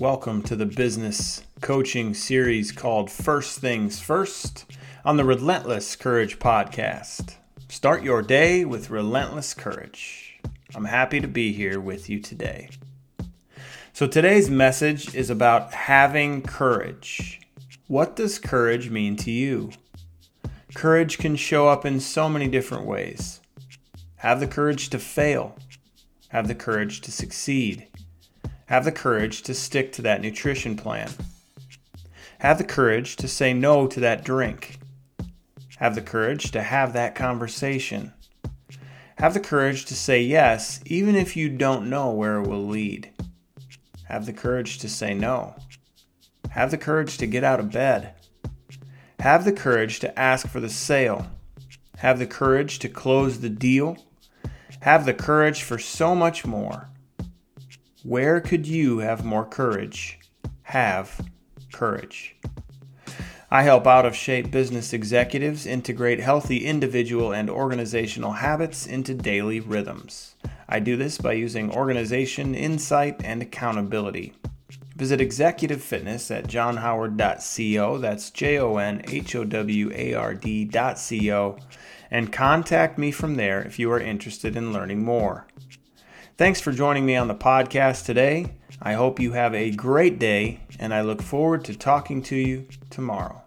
Welcome to the business coaching series called First Things First on the Relentless Courage Podcast. Start your day with relentless courage. I'm happy to be here with you today. So, today's message is about having courage. What does courage mean to you? Courage can show up in so many different ways. Have the courage to fail, have the courage to succeed have the courage to stick to that nutrition plan. Have the courage to say no to that drink. Have the courage to have that conversation. Have the courage to say yes, even if you don't know where it will lead. Have the courage to say no. Have the courage to get out of bed. Have the courage to ask for the sale. Have the courage to close the deal. Have the courage for so much more. Where could you have more courage? Have courage. I help out of shape business executives integrate healthy individual and organizational habits into daily rhythms. I do this by using organization, insight, and accountability. Visit Executive Fitness at jonhoward.co, that's J O N H O W A R D.co, and contact me from there if you are interested in learning more. Thanks for joining me on the podcast today. I hope you have a great day, and I look forward to talking to you tomorrow.